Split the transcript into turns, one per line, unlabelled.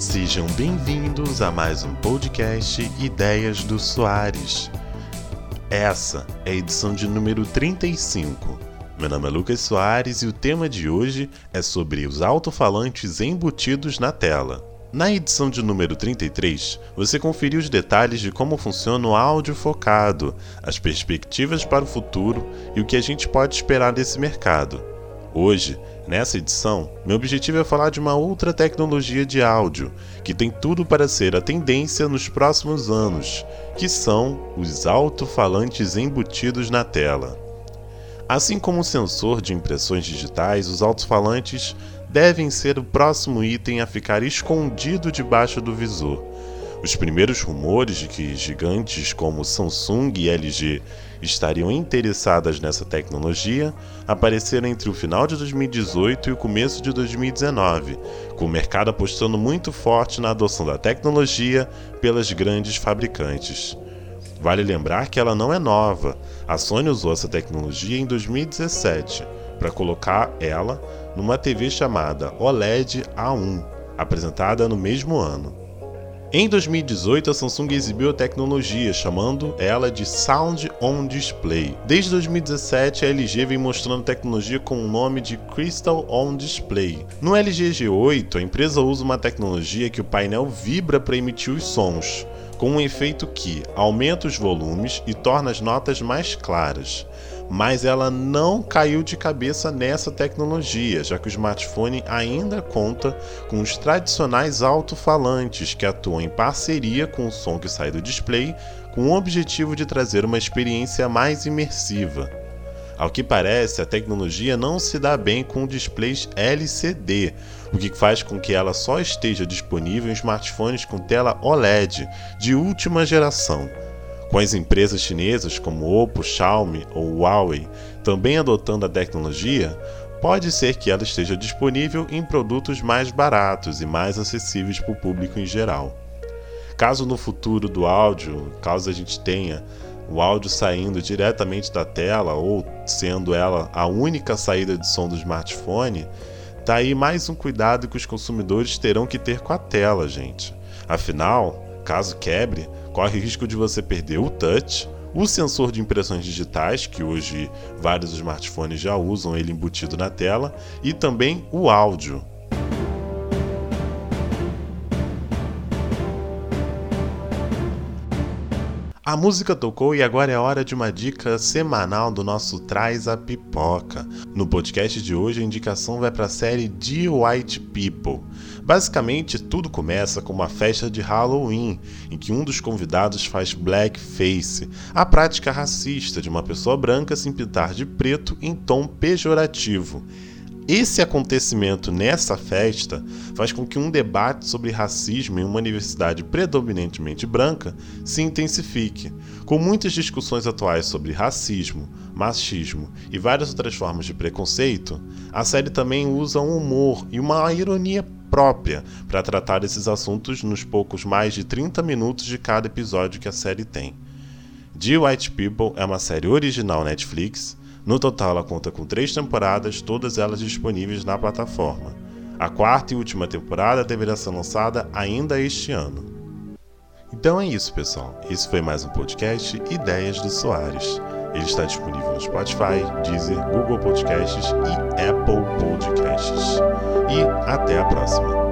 Sejam bem-vindos a mais um podcast Ideias do Soares. Essa é a edição de número 35. Meu nome é Lucas Soares e o tema de hoje é sobre os alto-falantes embutidos na tela. Na edição de número 33, você conferiu os detalhes de como funciona o áudio focado, as perspectivas para o futuro e o que a gente pode esperar desse mercado. Hoje, nessa edição, meu objetivo é falar de uma outra tecnologia de áudio que tem tudo para ser a tendência nos próximos anos, que são os alto-falantes embutidos na tela. Assim como o sensor de impressões digitais, os alto-falantes devem ser o próximo item a ficar escondido debaixo do visor. Os primeiros rumores de que gigantes como Samsung e LG estariam interessadas nessa tecnologia apareceram entre o final de 2018 e o começo de 2019, com o mercado apostando muito forte na adoção da tecnologia pelas grandes fabricantes. Vale lembrar que ela não é nova. A Sony usou essa tecnologia em 2017 para colocar ela numa TV chamada OLED A1, apresentada no mesmo ano. Em 2018, a Samsung exibiu a tecnologia, chamando ela de Sound on Display. Desde 2017, a LG vem mostrando tecnologia com o nome de Crystal on Display. No LG G8, a empresa usa uma tecnologia que o painel vibra para emitir os sons, com um efeito que aumenta os volumes e torna as notas mais claras mas ela não caiu de cabeça nessa tecnologia, já que o smartphone ainda conta com os tradicionais alto-falantes que atuam em parceria com o som que sai do display, com o objetivo de trazer uma experiência mais imersiva. Ao que parece, a tecnologia não se dá bem com displays LCD, o que faz com que ela só esteja disponível em smartphones com tela OLED de última geração com as empresas chinesas como Oppo, Xiaomi ou Huawei também adotando a tecnologia, pode ser que ela esteja disponível em produtos mais baratos e mais acessíveis para o público em geral. Caso no futuro do áudio, caso a gente tenha o áudio saindo diretamente da tela ou sendo ela a única saída de som do smartphone, tá aí mais um cuidado que os consumidores terão que ter com a tela, gente. Afinal, caso quebre, corre risco de você perder o touch, o sensor de impressões digitais, que hoje vários smartphones já usam ele embutido na tela, e também o áudio. A música tocou e agora é hora de uma dica semanal do nosso Traz a Pipoca. No podcast de hoje, a indicação vai para a série The White People. Basicamente, tudo começa com uma festa de Halloween, em que um dos convidados faz blackface, a prática racista de uma pessoa branca se pintar de preto em tom pejorativo. Esse acontecimento nessa festa faz com que um debate sobre racismo em uma universidade predominantemente branca se intensifique. Com muitas discussões atuais sobre racismo, machismo e várias outras formas de preconceito, a série também usa um humor e uma ironia própria para tratar esses assuntos nos poucos mais de 30 minutos de cada episódio que a série tem. The White People é uma série original Netflix no total, ela conta com três temporadas, todas elas disponíveis na plataforma. A quarta e última temporada deverá ser lançada ainda este ano. Então é isso, pessoal. Esse foi mais um podcast Ideias do Soares. Ele está disponível no Spotify, Deezer, Google Podcasts e Apple Podcasts. E até a próxima.